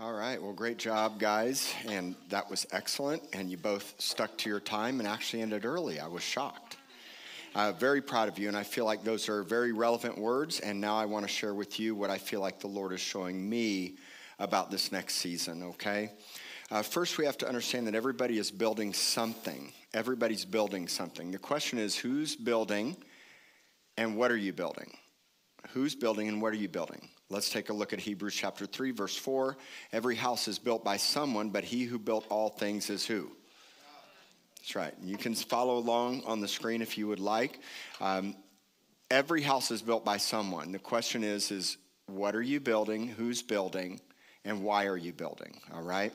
All right, well, great job, guys. And that was excellent. And you both stuck to your time and actually ended early. I was shocked. Uh, very proud of you. And I feel like those are very relevant words. And now I want to share with you what I feel like the Lord is showing me about this next season, okay? Uh, first, we have to understand that everybody is building something. Everybody's building something. The question is who's building and what are you building? Who's building and what are you building? Let's take a look at Hebrews chapter 3, verse 4. Every house is built by someone, but he who built all things is who? That's right. You can follow along on the screen if you would like. Um, every house is built by someone. The question is, is what are you building? Who's building? And why are you building? All right.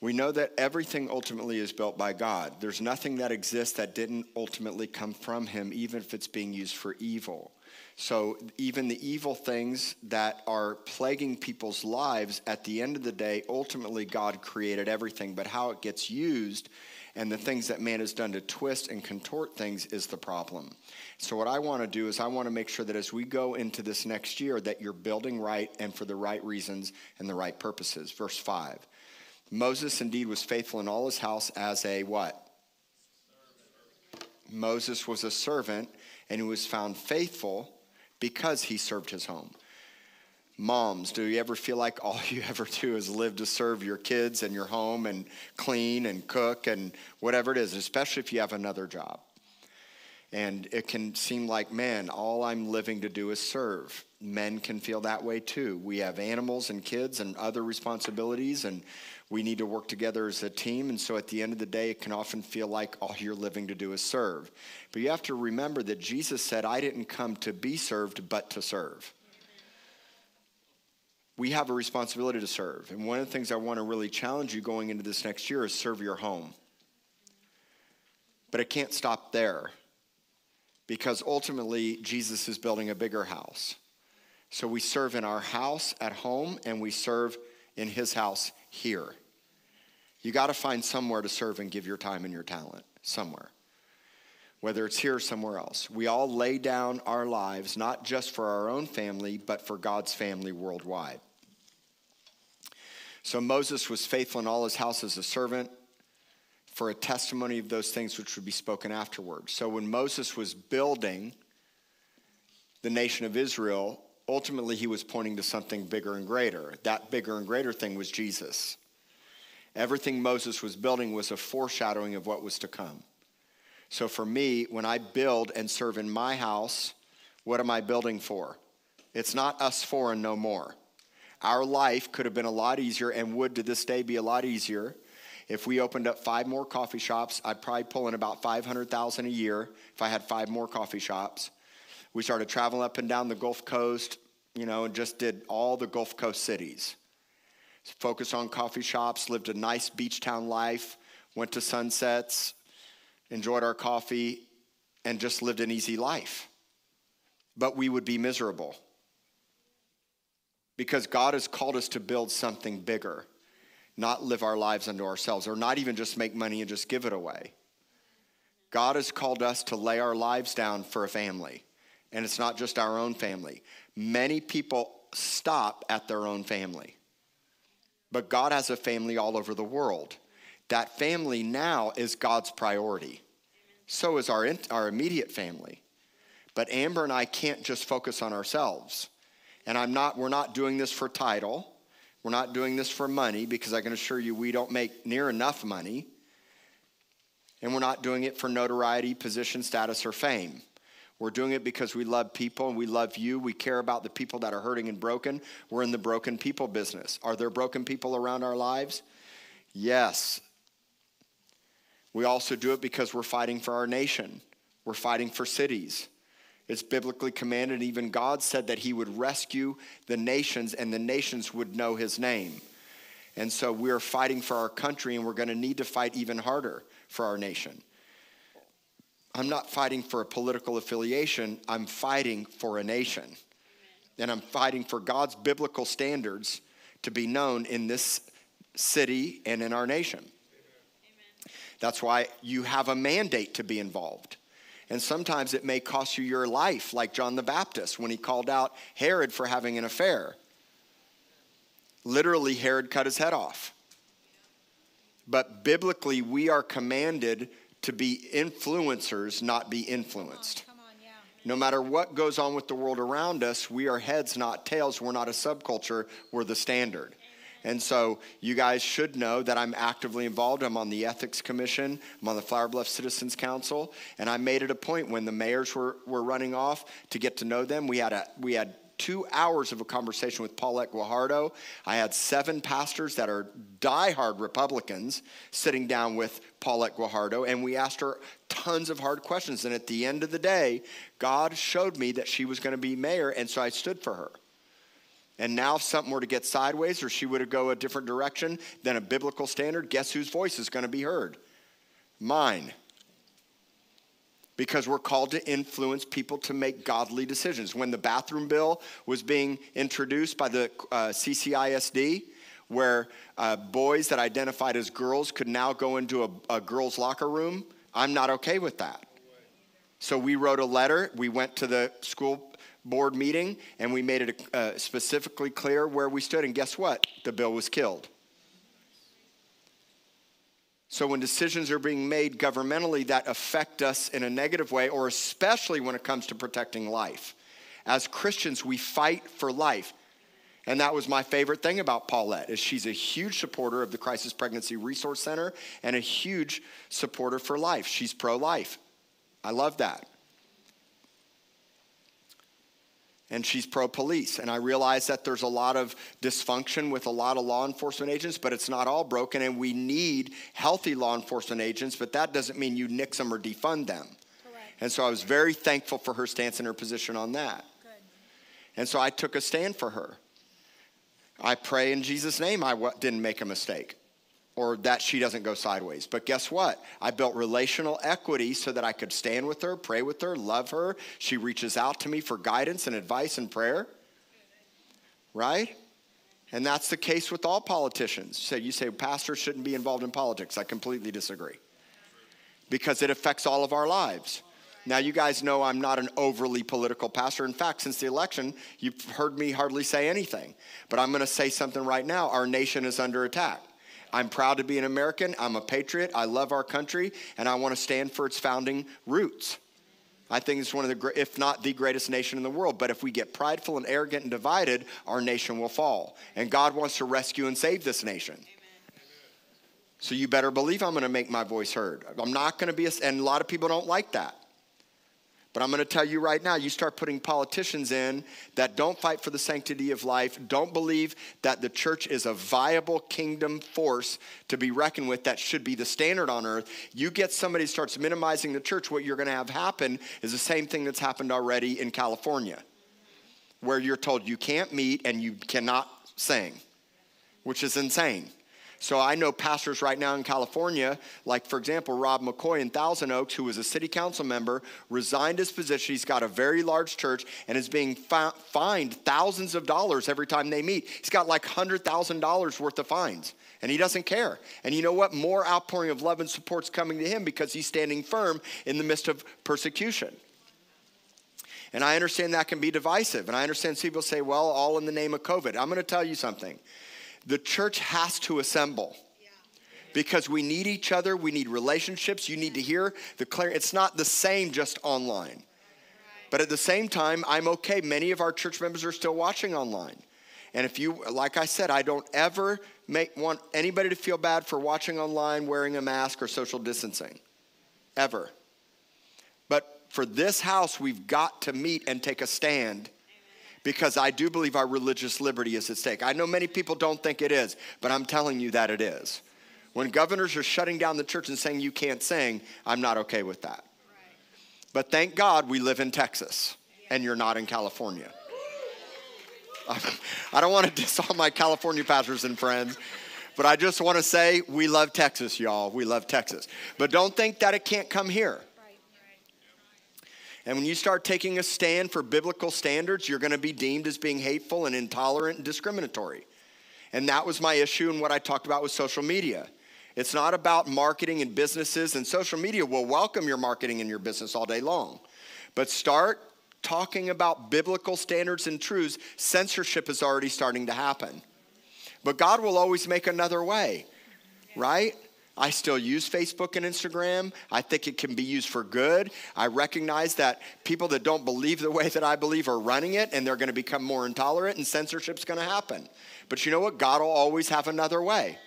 We know that everything ultimately is built by God. There's nothing that exists that didn't ultimately come from Him, even if it's being used for evil. So, even the evil things that are plaguing people's lives, at the end of the day, ultimately God created everything. But how it gets used and the things that man has done to twist and contort things is the problem. So, what I want to do is, I want to make sure that as we go into this next year, that you're building right and for the right reasons and the right purposes. Verse 5 Moses indeed was faithful in all his house as a what? Moses was a servant and he was found faithful because he served his home. Moms, do you ever feel like all you ever do is live to serve your kids and your home and clean and cook and whatever it is, especially if you have another job? And it can seem like, man, all I'm living to do is serve. Men can feel that way too. We have animals and kids and other responsibilities, and we need to work together as a team. And so at the end of the day, it can often feel like all you're living to do is serve. But you have to remember that Jesus said, I didn't come to be served, but to serve. We have a responsibility to serve. And one of the things I want to really challenge you going into this next year is serve your home. But it can't stop there because ultimately Jesus is building a bigger house. So we serve in our house at home and we serve in his house here. You got to find somewhere to serve and give your time and your talent, somewhere. Whether it's here or somewhere else. We all lay down our lives, not just for our own family, but for God's family worldwide. So Moses was faithful in all his house as a servant for a testimony of those things which would be spoken afterwards. So when Moses was building the nation of Israel, ultimately he was pointing to something bigger and greater. That bigger and greater thing was Jesus. Everything Moses was building was a foreshadowing of what was to come. So for me, when I build and serve in my house, what am I building for? It's not us four and no more. Our life could have been a lot easier and would to this day be a lot easier if we opened up five more coffee shops. I'd probably pull in about 500,000 a year if I had five more coffee shops. We started traveling up and down the Gulf Coast, you know, and just did all the Gulf Coast cities focused on coffee shops, lived a nice beach town life, went to sunsets, enjoyed our coffee, and just lived an easy life. But we would be miserable because God has called us to build something bigger, not live our lives unto ourselves, or not even just make money and just give it away. God has called us to lay our lives down for a family, and it's not just our own family. Many people stop at their own family. But God has a family all over the world. That family now is God's priority. So is our, our immediate family. But Amber and I can't just focus on ourselves. And I'm not, we're not doing this for title. We're not doing this for money because I can assure you we don't make near enough money. And we're not doing it for notoriety, position, status, or fame. We're doing it because we love people and we love you. We care about the people that are hurting and broken. We're in the broken people business. Are there broken people around our lives? Yes. We also do it because we're fighting for our nation, we're fighting for cities. It's biblically commanded. Even God said that He would rescue the nations and the nations would know His name. And so we're fighting for our country and we're going to need to fight even harder for our nation. I'm not fighting for a political affiliation, I'm fighting for a nation. And I'm fighting for God's biblical standards to be known in this city and in our nation. Amen. That's why you have a mandate to be involved. And sometimes it may cost you your life, like John the Baptist when he called out Herod for having an affair. Literally, Herod cut his head off. But biblically, we are commanded to be influencers, not be influenced. Oh, come on, yeah. No matter what goes on with the world around us, we are heads, not tails. We're not a subculture, we're the standard. And so you guys should know that I'm actively involved. I'm on the Ethics Commission, I'm on the Flour Bluff Citizens Council, and I made it a point when the mayors were, were running off to get to know them. We had, a, we had two hours of a conversation with Paulette Guajardo. I had seven pastors that are diehard Republicans sitting down with Paulette Guajardo, and we asked her tons of hard questions. And at the end of the day, God showed me that she was going to be mayor, and so I stood for her. And now, if something were to get sideways or she were to go a different direction than a biblical standard, guess whose voice is going to be heard? Mine. Because we're called to influence people to make godly decisions. When the bathroom bill was being introduced by the uh, CCISD, where uh, boys that identified as girls could now go into a, a girls' locker room, I'm not okay with that. So we wrote a letter. We went to the school board meeting and we made it uh, specifically clear where we stood. And guess what? The bill was killed. So when decisions are being made governmentally that affect us in a negative way, or especially when it comes to protecting life, as Christians, we fight for life. And that was my favorite thing about Paulette is she's a huge supporter of the Crisis Pregnancy Resource Center and a huge supporter for life. She's pro-life. I love that. And she's pro police. And I realize that there's a lot of dysfunction with a lot of law enforcement agents, but it's not all broken, and we need healthy law enforcement agents, but that doesn't mean you nix them or defund them. Correct. And so I was very thankful for her stance and her position on that. Good. And so I took a stand for her. I pray in Jesus' name I w- didn't make a mistake or that she doesn't go sideways. But guess what? I built relational equity so that I could stand with her, pray with her, love her. She reaches out to me for guidance and advice and prayer. Right? And that's the case with all politicians. So you say pastors shouldn't be involved in politics. I completely disagree. Because it affects all of our lives. Now, you guys know I'm not an overly political pastor. In fact, since the election, you've heard me hardly say anything. But I'm going to say something right now. Our nation is under attack. I'm proud to be an American. I'm a patriot. I love our country, and I want to stand for its founding roots. I think it's one of the, if not the greatest nation in the world. But if we get prideful and arrogant and divided, our nation will fall. And God wants to rescue and save this nation. So you better believe I'm going to make my voice heard. I'm not going to be, a, and a lot of people don't like that. But I'm going to tell you right now, you start putting politicians in that don't fight for the sanctity of life, don't believe that the church is a viable kingdom force to be reckoned with that should be the standard on earth. You get somebody starts minimizing the church, what you're going to have happen is the same thing that's happened already in California, where you're told you can't meet and you cannot sing, which is insane. So I know pastors right now in California, like for example, Rob McCoy in Thousand Oaks, who was a city council member, resigned his position. He's got a very large church and is being fi- fined thousands of dollars every time they meet. He's got like $100,000 worth of fines and he doesn't care. And you know what? More outpouring of love and support's coming to him because he's standing firm in the midst of persecution. And I understand that can be divisive. And I understand people say, well, all in the name of COVID. I'm going to tell you something the church has to assemble. Because we need each other we need relationships you need to hear the clear it's not the same just online. But at the same time i'm okay many of our church members are still watching online. And if you like i said i don't ever make want anybody to feel bad for watching online wearing a mask or social distancing ever. But for this house we've got to meet and take a stand because I do believe our religious liberty is at stake. I know many people don't think it is, but I'm telling you that it is. When governors are shutting down the church and saying you can't sing, I'm not okay with that. But thank God we live in Texas and you're not in California. I don't want to diss all my California pastors and friends, but I just want to say we love Texas, y'all. We love Texas. But don't think that it can't come here. And when you start taking a stand for biblical standards, you're going to be deemed as being hateful and intolerant and discriminatory. And that was my issue and what I talked about with social media. It's not about marketing and businesses, and social media will welcome your marketing and your business all day long. But start talking about biblical standards and truths, censorship is already starting to happen. But God will always make another way, right? I still use Facebook and Instagram. I think it can be used for good. I recognize that people that don't believe the way that I believe are running it and they're going to become more intolerant and censorship's going to happen. But you know what? God will always have another way.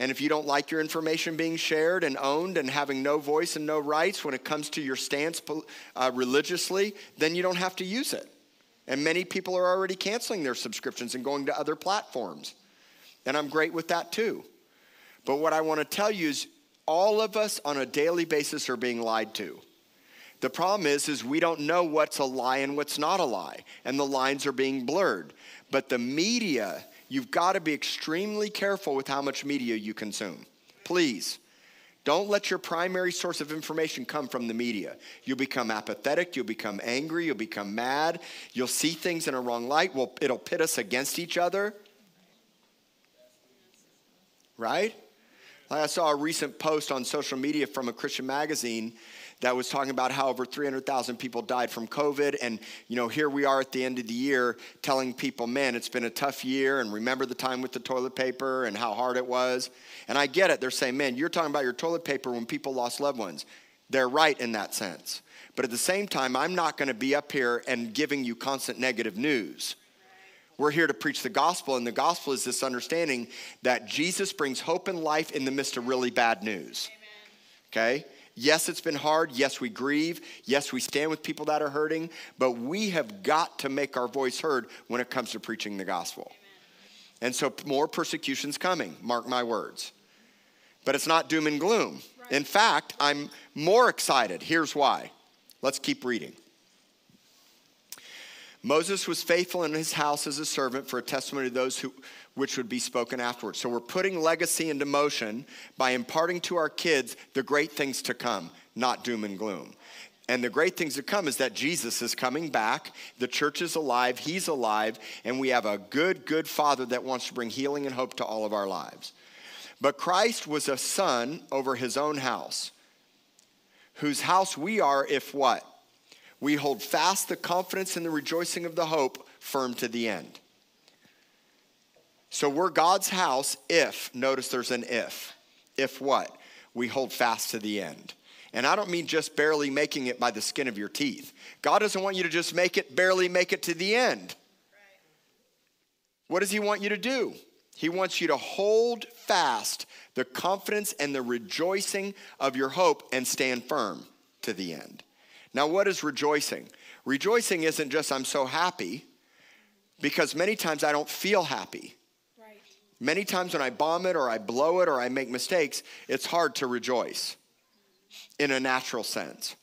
And if you don't like your information being shared and owned and having no voice and no rights when it comes to your stance uh, religiously, then you don't have to use it. And many people are already canceling their subscriptions and going to other platforms. And I'm great with that too. But what I want to tell you is all of us on a daily basis are being lied to. The problem is is we don't know what's a lie and what's not a lie, and the lines are being blurred. But the media You've got to be extremely careful with how much media you consume. Please. Don't let your primary source of information come from the media. You'll become apathetic, you'll become angry, you'll become mad, you'll see things in a wrong light. Well, it'll pit us against each other. Right? Like I saw a recent post on social media from a Christian magazine that was talking about how over 300,000 people died from COVID. And, you know, here we are at the end of the year telling people, man, it's been a tough year. And remember the time with the toilet paper and how hard it was. And I get it. They're saying, man, you're talking about your toilet paper when people lost loved ones. They're right in that sense. But at the same time, I'm not going to be up here and giving you constant negative news. We're here to preach the gospel, and the gospel is this understanding that Jesus brings hope and life in the midst of really bad news. Okay? Yes, it's been hard. Yes, we grieve. Yes, we stand with people that are hurting. But we have got to make our voice heard when it comes to preaching the gospel. And so more persecution's coming, mark my words. But it's not doom and gloom. In fact, I'm more excited. Here's why. Let's keep reading. Moses was faithful in his house as a servant for a testimony to those who, which would be spoken afterwards. So we're putting legacy into motion by imparting to our kids the great things to come, not doom and gloom. And the great things to come is that Jesus is coming back. The church is alive. He's alive. And we have a good, good Father that wants to bring healing and hope to all of our lives. But Christ was a son over his own house, whose house we are if what? We hold fast the confidence and the rejoicing of the hope firm to the end. So we're God's house if, notice there's an if. If what? We hold fast to the end. And I don't mean just barely making it by the skin of your teeth. God doesn't want you to just make it, barely make it to the end. What does He want you to do? He wants you to hold fast the confidence and the rejoicing of your hope and stand firm to the end. Now, what is rejoicing? Rejoicing isn't just I'm so happy, because many times I don't feel happy. Many times when I bomb it or I blow it or I make mistakes, it's hard to rejoice in a natural sense.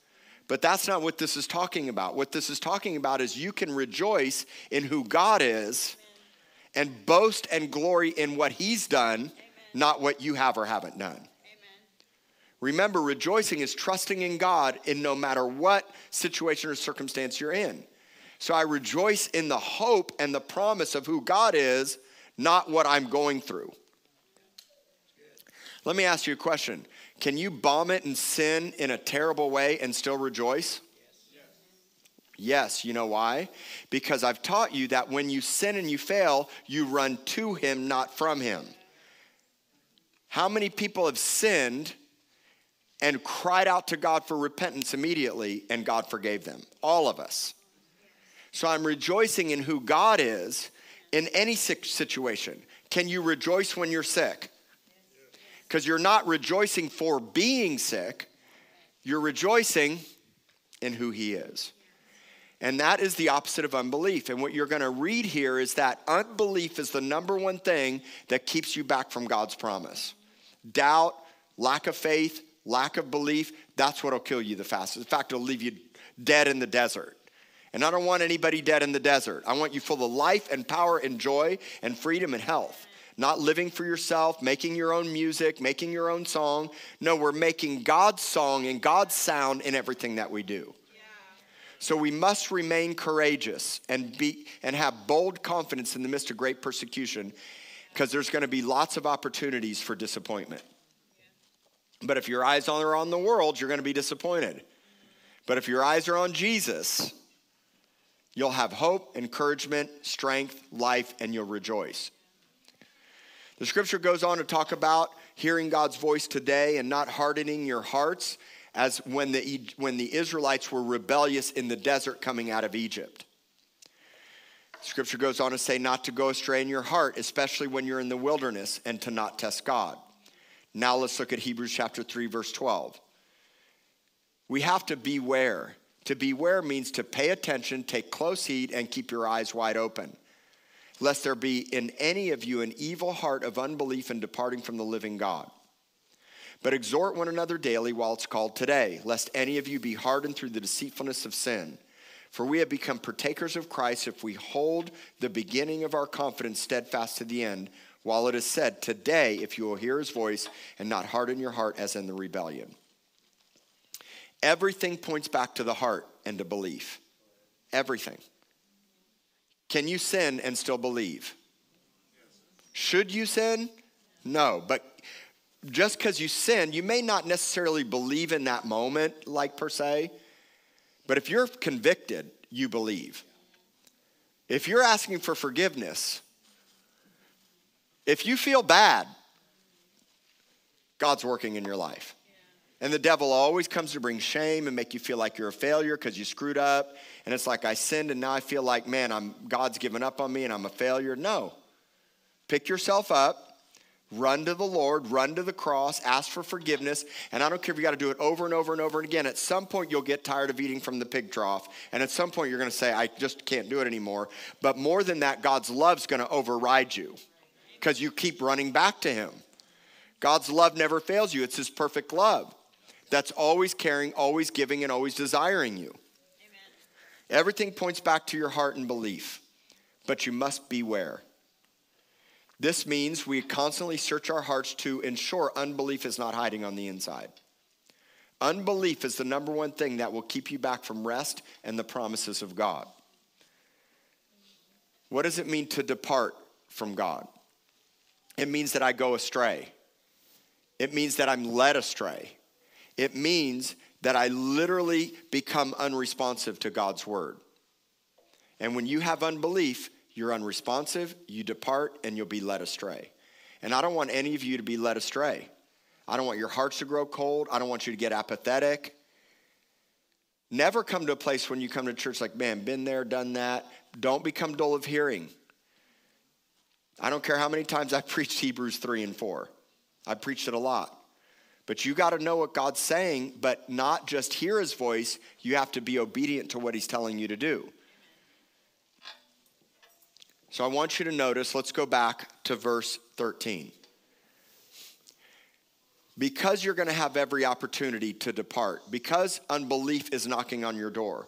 But that's not what this is talking about. What this is talking about is you can rejoice in who God is and boast and glory in what He's done, Amen. not what you have or haven't done. Remember, rejoicing is trusting in God in no matter what situation or circumstance you're in. So I rejoice in the hope and the promise of who God is not what I'm going through. Let me ask you a question. Can you bomb it and sin in a terrible way and still rejoice? Yes, you know why? Because I've taught you that when you sin and you fail, you run to Him, not from Him. How many people have sinned and cried out to God for repentance immediately and God forgave them? All of us. So I'm rejoicing in who God is in any situation. Can you rejoice when you're sick? Because you're not rejoicing for being sick, you're rejoicing in who He is. And that is the opposite of unbelief. And what you're going to read here is that unbelief is the number one thing that keeps you back from God's promise. Doubt, lack of faith, lack of belief, that's what'll kill you the fastest. In fact, it'll leave you dead in the desert. And I don't want anybody dead in the desert. I want you full of life and power and joy and freedom and health. Not living for yourself, making your own music, making your own song. No, we're making God's song and God's sound in everything that we do. So we must remain courageous and be and have bold confidence in the midst of great persecution because there's going to be lots of opportunities for disappointment. But if your eyes are on the world, you're going to be disappointed. But if your eyes are on Jesus, You'll have hope, encouragement, strength, life, and you'll rejoice. The scripture goes on to talk about hearing God's voice today and not hardening your hearts as when the, when the Israelites were rebellious in the desert coming out of Egypt. Scripture goes on to say not to go astray in your heart, especially when you're in the wilderness, and to not test God. Now let's look at Hebrews chapter 3, verse 12. We have to beware. To beware means to pay attention, take close heed, and keep your eyes wide open, lest there be in any of you an evil heart of unbelief and departing from the living God. But exhort one another daily while it's called today, lest any of you be hardened through the deceitfulness of sin. For we have become partakers of Christ if we hold the beginning of our confidence steadfast to the end, while it is said, Today, if you will hear his voice and not harden your heart as in the rebellion. Everything points back to the heart and to belief. Everything. Can you sin and still believe? Should you sin? No, but just because you sin, you may not necessarily believe in that moment, like per se, but if you're convicted, you believe. If you're asking for forgiveness, if you feel bad, God's working in your life. And the devil always comes to bring shame and make you feel like you're a failure because you screwed up. And it's like I sinned and now I feel like, man, I'm God's given up on me and I'm a failure. No. Pick yourself up Run to the Lord, run to the cross, ask for forgiveness. And I don't care if you got to do it over and over and over and again. At some point, you'll get tired of eating from the pig trough. And at some point, you're going to say, I just can't do it anymore. But more than that, God's love's going to override you because you keep running back to Him. God's love never fails you, it's His perfect love that's always caring, always giving, and always desiring you. Amen. Everything points back to your heart and belief, but you must beware. This means we constantly search our hearts to ensure unbelief is not hiding on the inside. Unbelief is the number one thing that will keep you back from rest and the promises of God. What does it mean to depart from God? It means that I go astray. It means that I'm led astray. It means that I literally become unresponsive to God's word. And when you have unbelief, you're unresponsive, you depart, and you'll be led astray. And I don't want any of you to be led astray. I don't want your hearts to grow cold. I don't want you to get apathetic. Never come to a place when you come to church like, man, been there, done that. Don't become dull of hearing. I don't care how many times I preached Hebrews 3 and 4. I preached it a lot. But you got to know what God's saying, but not just hear his voice. You have to be obedient to what he's telling you to do. So I want you to notice, let's go back to verse 13. Because you're going to have every opportunity to depart, because unbelief is knocking on your door,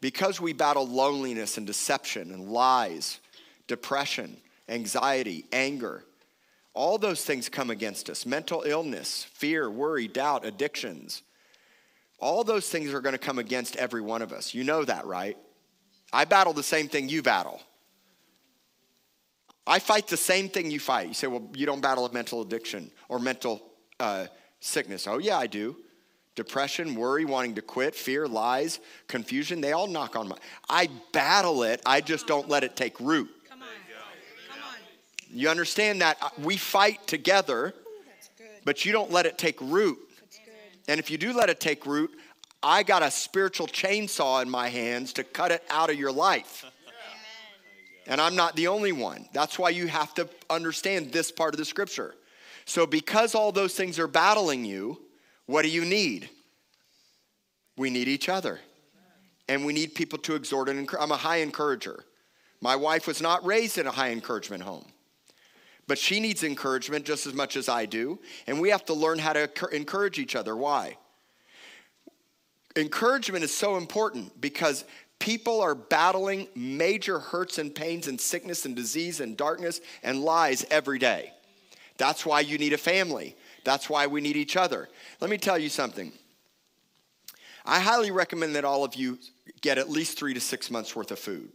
because we battle loneliness and deception and lies, depression, anxiety, anger, all those things come against us mental illness, fear, worry, doubt, addictions. All those things are going to come against every one of us. You know that, right? I battle the same thing you battle. I fight the same thing you fight. You say, well, you don't battle a mental addiction or mental uh, sickness. Oh, yeah, I do. Depression, worry, wanting to quit, fear, lies, confusion, they all knock on my. I battle it, I just don't let it take root. Come on. Come on. You understand that? Uh, we fight together, but you don't let it take root. And if you do let it take root, I got a spiritual chainsaw in my hands to cut it out of your life. And I'm not the only one. That's why you have to understand this part of the scripture. So, because all those things are battling you, what do you need? We need each other. And we need people to exhort and encourage. I'm a high encourager. My wife was not raised in a high encouragement home, but she needs encouragement just as much as I do. And we have to learn how to encourage each other. Why? Encouragement is so important because people are battling major hurts and pains and sickness and disease and darkness and lies every day. That's why you need a family. That's why we need each other. Let me tell you something. I highly recommend that all of you get at least three to six months worth of food.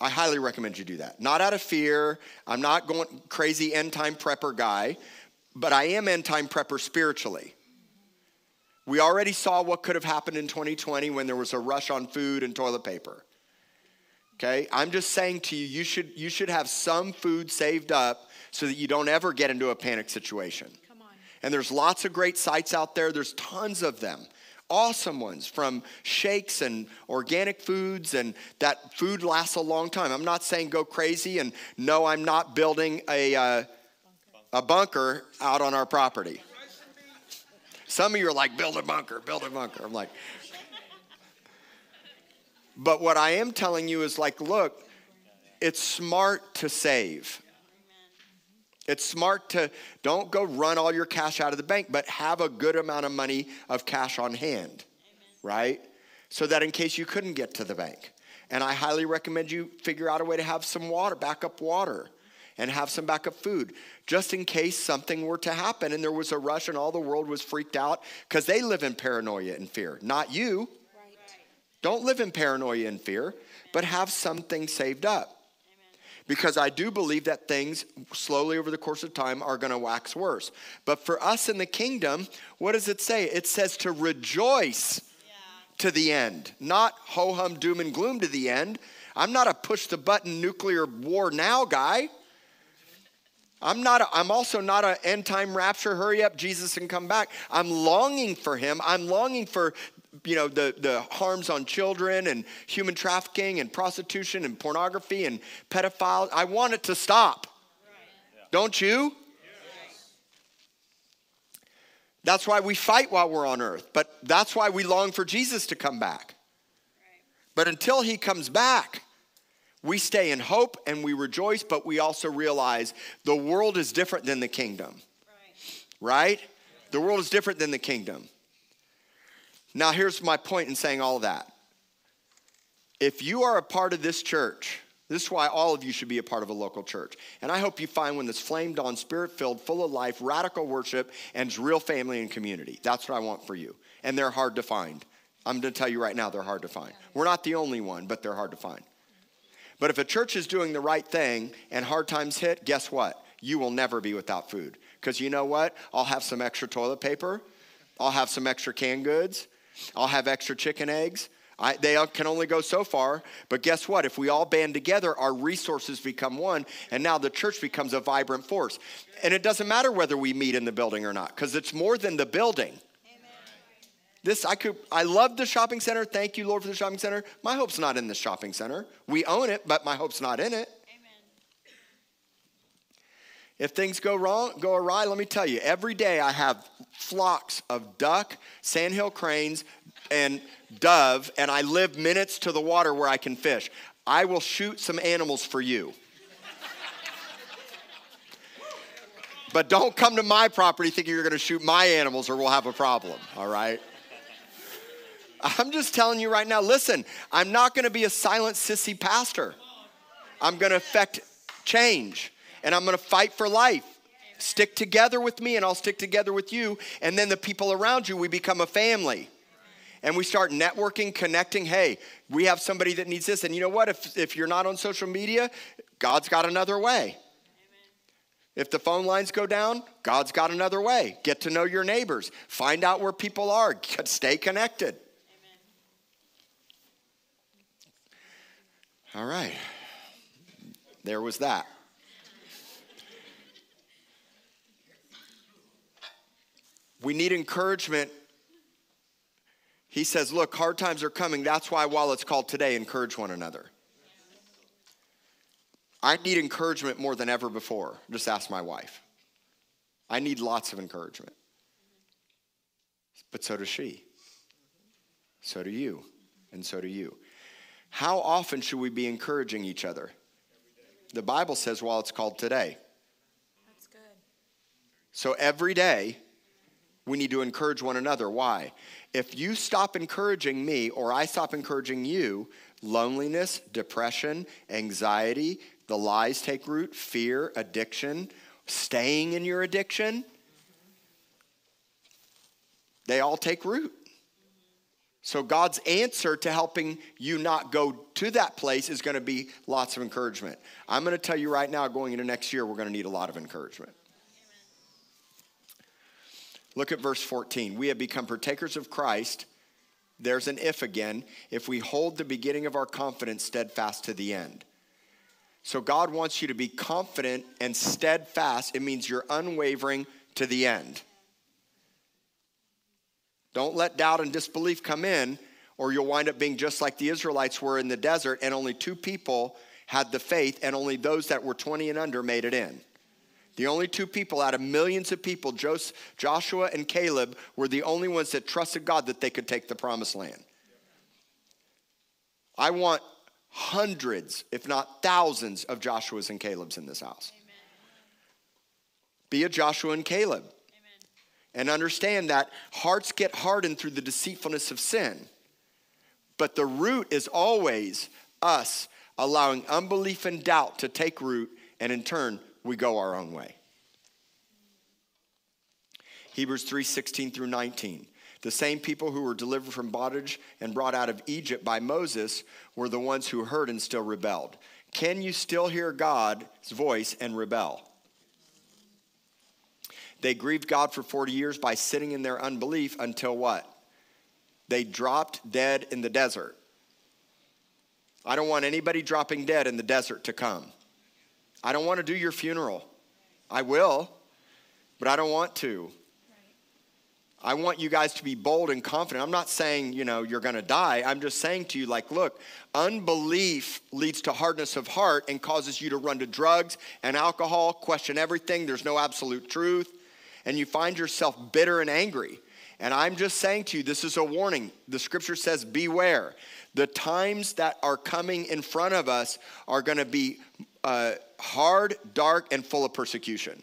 I highly recommend you do that. Not out of fear. I'm not going crazy end time prepper guy, but I am end time prepper spiritually. We already saw what could have happened in 2020 when there was a rush on food and toilet paper. Okay? I'm just saying to you, you should, you should have some food saved up so that you don't ever get into a panic situation. Come on. And there's lots of great sites out there, there's tons of them. Awesome ones from shakes and organic foods, and that food lasts a long time. I'm not saying go crazy, and no, I'm not building a, uh, a bunker out on our property. Some of you are like, build a bunker, build a bunker. I'm like, but what I am telling you is like, look, it's smart to save. It's smart to don't go run all your cash out of the bank, but have a good amount of money of cash on hand, right? So that in case you couldn't get to the bank. And I highly recommend you figure out a way to have some water, backup water, and have some backup food, just in case something were to happen and there was a rush and all the world was freaked out because they live in paranoia and fear, not you. Don't live in paranoia and fear, but have something saved up. Because I do believe that things slowly over the course of time are going to wax worse. But for us in the kingdom, what does it say? It says to rejoice yeah. to the end, not ho hum, doom, and gloom to the end. I'm not a push the button nuclear war now guy. I'm not a, I'm also not an end time rapture hurry up Jesus and come back. I'm longing for him. I'm longing for you know, the, the harms on children and human trafficking and prostitution and pornography and pedophiles. I want it to stop. Right. Don't you? Yes. That's why we fight while we're on earth, but that's why we long for Jesus to come back. Right. But until he comes back, we stay in hope and we rejoice, but we also realize the world is different than the kingdom. Right? right? The world is different than the kingdom. Now, here's my point in saying all that. If you are a part of this church, this is why all of you should be a part of a local church. And I hope you find one that's flamed on, spirit filled, full of life, radical worship, and real family and community. That's what I want for you. And they're hard to find. I'm going to tell you right now, they're hard to find. We're not the only one, but they're hard to find. But if a church is doing the right thing and hard times hit, guess what? You will never be without food. Because you know what? I'll have some extra toilet paper, I'll have some extra canned goods, I'll have extra chicken eggs. I, they can only go so far, but guess what? If we all band together, our resources become one, and now the church becomes a vibrant force. And it doesn't matter whether we meet in the building or not, because it's more than the building. This I could I love the shopping center. Thank you, Lord, for the shopping center. My hope's not in the shopping center. We own it, but my hope's not in it. If things go wrong, go awry, let me tell you, every day I have flocks of duck, sandhill cranes, and dove, and I live minutes to the water where I can fish. I will shoot some animals for you. but don't come to my property thinking you're going to shoot my animals or we'll have a problem, all right? I'm just telling you right now listen, I'm not going to be a silent sissy pastor. I'm going to affect change and I'm going to fight for life. Stick together with me, and I'll stick together with you. And then the people around you, we become a family. And we start networking, connecting. Hey, we have somebody that needs this. And you know what? If, if you're not on social media, God's got another way. If the phone lines go down, God's got another way. Get to know your neighbors, find out where people are, stay connected. All right. There was that. We need encouragement. He says, Look, hard times are coming. That's why, while it's called today, encourage one another. I need encouragement more than ever before. Just ask my wife. I need lots of encouragement. But so does she. So do you. And so do you. How often should we be encouraging each other? The Bible says, while it's called today. That's good. So every day, we need to encourage one another. Why? If you stop encouraging me or I stop encouraging you, loneliness, depression, anxiety, the lies take root, fear, addiction, staying in your addiction, they all take root. So, God's answer to helping you not go to that place is going to be lots of encouragement. I'm going to tell you right now, going into next year, we're going to need a lot of encouragement. Look at verse 14. We have become partakers of Christ. There's an if again. If we hold the beginning of our confidence steadfast to the end. So God wants you to be confident and steadfast. It means you're unwavering to the end. Don't let doubt and disbelief come in, or you'll wind up being just like the Israelites were in the desert, and only two people had the faith, and only those that were 20 and under made it in. The only two people out of millions of people, Joshua and Caleb, were the only ones that trusted God that they could take the promised land. I want hundreds, if not thousands, of Joshuas and Calebs in this house. Amen. Be a Joshua and Caleb. Amen. And understand that hearts get hardened through the deceitfulness of sin. But the root is always us allowing unbelief and doubt to take root, and in turn, we go our own way. Hebrews 3 16 through 19. The same people who were delivered from bondage and brought out of Egypt by Moses were the ones who heard and still rebelled. Can you still hear God's voice and rebel? They grieved God for 40 years by sitting in their unbelief until what? They dropped dead in the desert. I don't want anybody dropping dead in the desert to come. I don't want to do your funeral. I will, but I don't want to. I want you guys to be bold and confident. I'm not saying, you know, you're going to die. I'm just saying to you, like, look, unbelief leads to hardness of heart and causes you to run to drugs and alcohol, question everything. There's no absolute truth. And you find yourself bitter and angry. And I'm just saying to you, this is a warning. The scripture says, beware. The times that are coming in front of us are going to be uh, hard, dark, and full of persecution.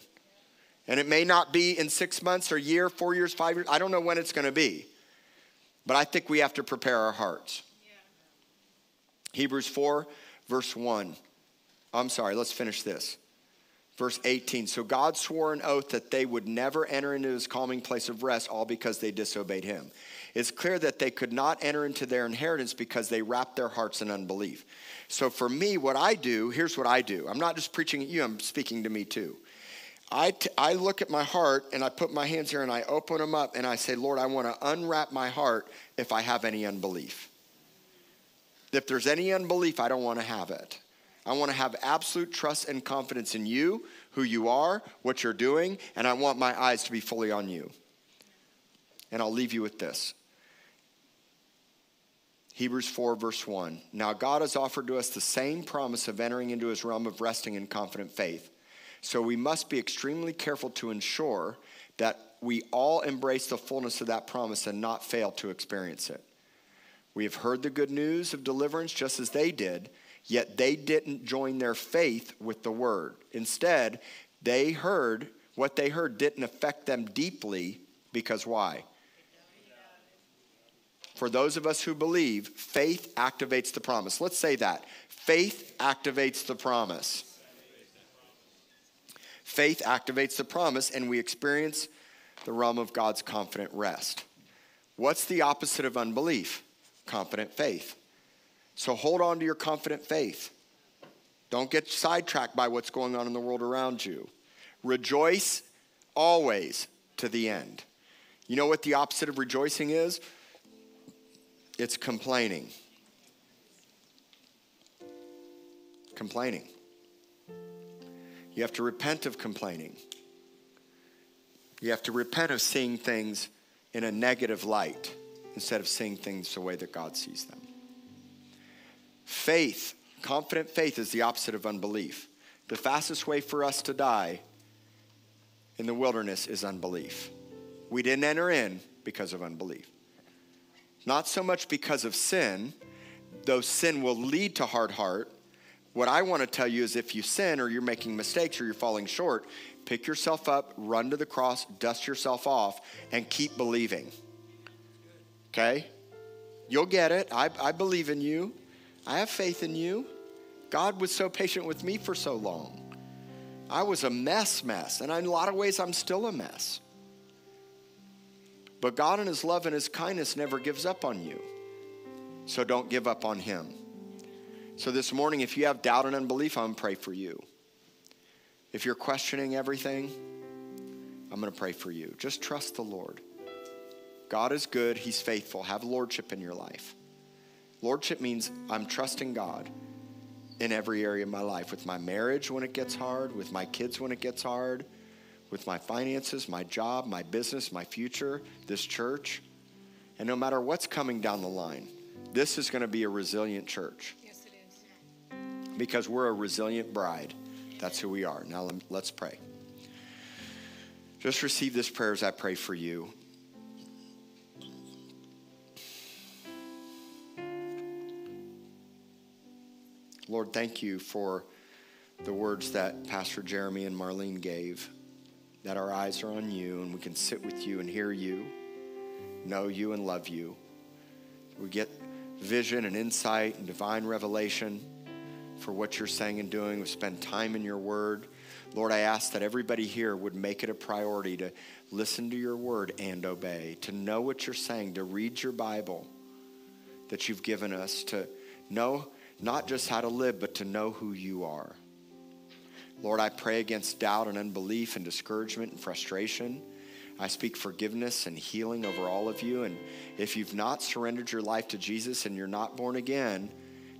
And it may not be in six months or year, four years, five years. I don't know when it's going to be. But I think we have to prepare our hearts. Yeah. Hebrews 4, verse 1. I'm sorry, let's finish this. Verse 18. So God swore an oath that they would never enter into his calming place of rest, all because they disobeyed him. It's clear that they could not enter into their inheritance because they wrapped their hearts in unbelief. So for me, what I do, here's what I do. I'm not just preaching at you, I'm speaking to me too. I, t- I look at my heart and I put my hands here and I open them up and I say, Lord, I want to unwrap my heart if I have any unbelief. If there's any unbelief, I don't want to have it. I want to have absolute trust and confidence in you, who you are, what you're doing, and I want my eyes to be fully on you. And I'll leave you with this Hebrews 4, verse 1. Now God has offered to us the same promise of entering into his realm of resting in confident faith. So we must be extremely careful to ensure that we all embrace the fullness of that promise and not fail to experience it. We have heard the good news of deliverance just as they did, yet they didn't join their faith with the word. Instead, they heard what they heard didn't affect them deeply because why? For those of us who believe, faith activates the promise. Let's say that. Faith activates the promise. Faith activates the promise, and we experience the realm of God's confident rest. What's the opposite of unbelief? Confident faith. So hold on to your confident faith. Don't get sidetracked by what's going on in the world around you. Rejoice always to the end. You know what the opposite of rejoicing is? It's complaining. Complaining. You have to repent of complaining. You have to repent of seeing things in a negative light instead of seeing things the way that God sees them. Faith, confident faith, is the opposite of unbelief. The fastest way for us to die in the wilderness is unbelief. We didn't enter in because of unbelief. Not so much because of sin, though sin will lead to hard heart, what I want to tell you is if you sin or you're making mistakes or you're falling short, pick yourself up, run to the cross, dust yourself off, and keep believing. Okay? You'll get it. I, I believe in you. I have faith in you. God was so patient with me for so long. I was a mess, mess. And in a lot of ways, I'm still a mess. But God, in His love and His kindness, never gives up on you. So don't give up on Him. So this morning, if you have doubt and unbelief, I'm going to pray for you. If you're questioning everything, I'm going to pray for you. Just trust the Lord. God is good, He's faithful. Have lordship in your life. Lordship means I'm trusting God in every area of my life with my marriage when it gets hard, with my kids when it gets hard, with my finances, my job, my business, my future, this church. And no matter what's coming down the line, this is going to be a resilient church. Yes, it is. Because we're a resilient bride. That's who we are. Now let's pray. Just receive this prayer as I pray for you. Lord, thank you for the words that Pastor Jeremy and Marlene gave, that our eyes are on you and we can sit with you and hear you, know you and love you. We get vision and insight and divine revelation for what you're saying and doing. We spend time in your word. Lord, I ask that everybody here would make it a priority to listen to your word and obey, to know what you're saying, to read your Bible that you've given us, to know not just how to live, but to know who you are. Lord, I pray against doubt and unbelief and discouragement and frustration. I speak forgiveness and healing over all of you. And if you've not surrendered your life to Jesus and you're not born again,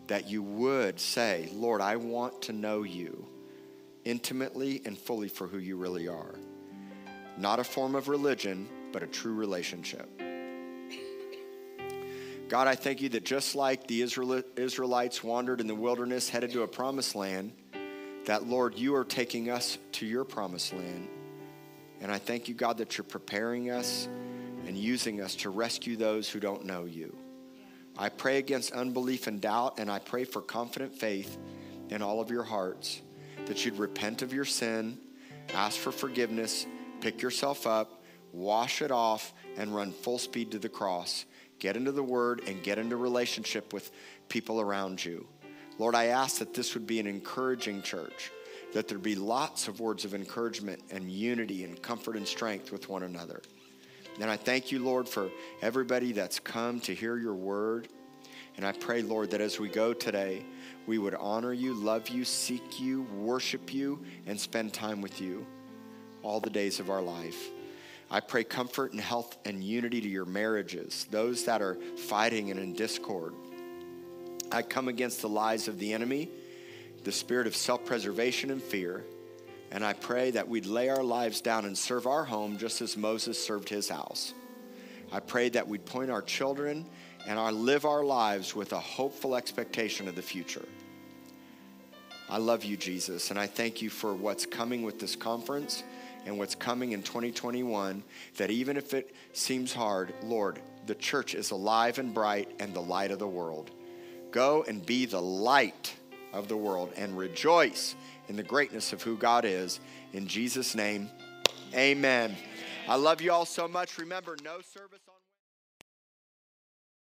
that you would say, Lord, I want to know you intimately and fully for who you really are. Not a form of religion, but a true relationship. God, I thank you that just like the Israelites wandered in the wilderness, headed to a promised land, that Lord, you are taking us to your promised land. And I thank you, God, that you're preparing us and using us to rescue those who don't know you. I pray against unbelief and doubt, and I pray for confident faith in all of your hearts that you'd repent of your sin, ask for forgiveness, pick yourself up, wash it off, and run full speed to the cross get into the Word, and get into relationship with people around you. Lord, I ask that this would be an encouraging church, that there be lots of words of encouragement and unity and comfort and strength with one another. And I thank you, Lord, for everybody that's come to hear your word. And I pray, Lord, that as we go today, we would honor you, love you, seek you, worship you, and spend time with you all the days of our life. I pray comfort and health and unity to your marriages, those that are fighting and in discord. I come against the lies of the enemy, the spirit of self preservation and fear, and I pray that we'd lay our lives down and serve our home just as Moses served his house. I pray that we'd point our children and our, live our lives with a hopeful expectation of the future. I love you, Jesus, and I thank you for what's coming with this conference and what's coming in 2021 that even if it seems hard, Lord, the church is alive and bright and the light of the world. Go and be the light of the world and rejoice in the greatness of who God is. In Jesus' name, amen. I love you all so much. Remember, no service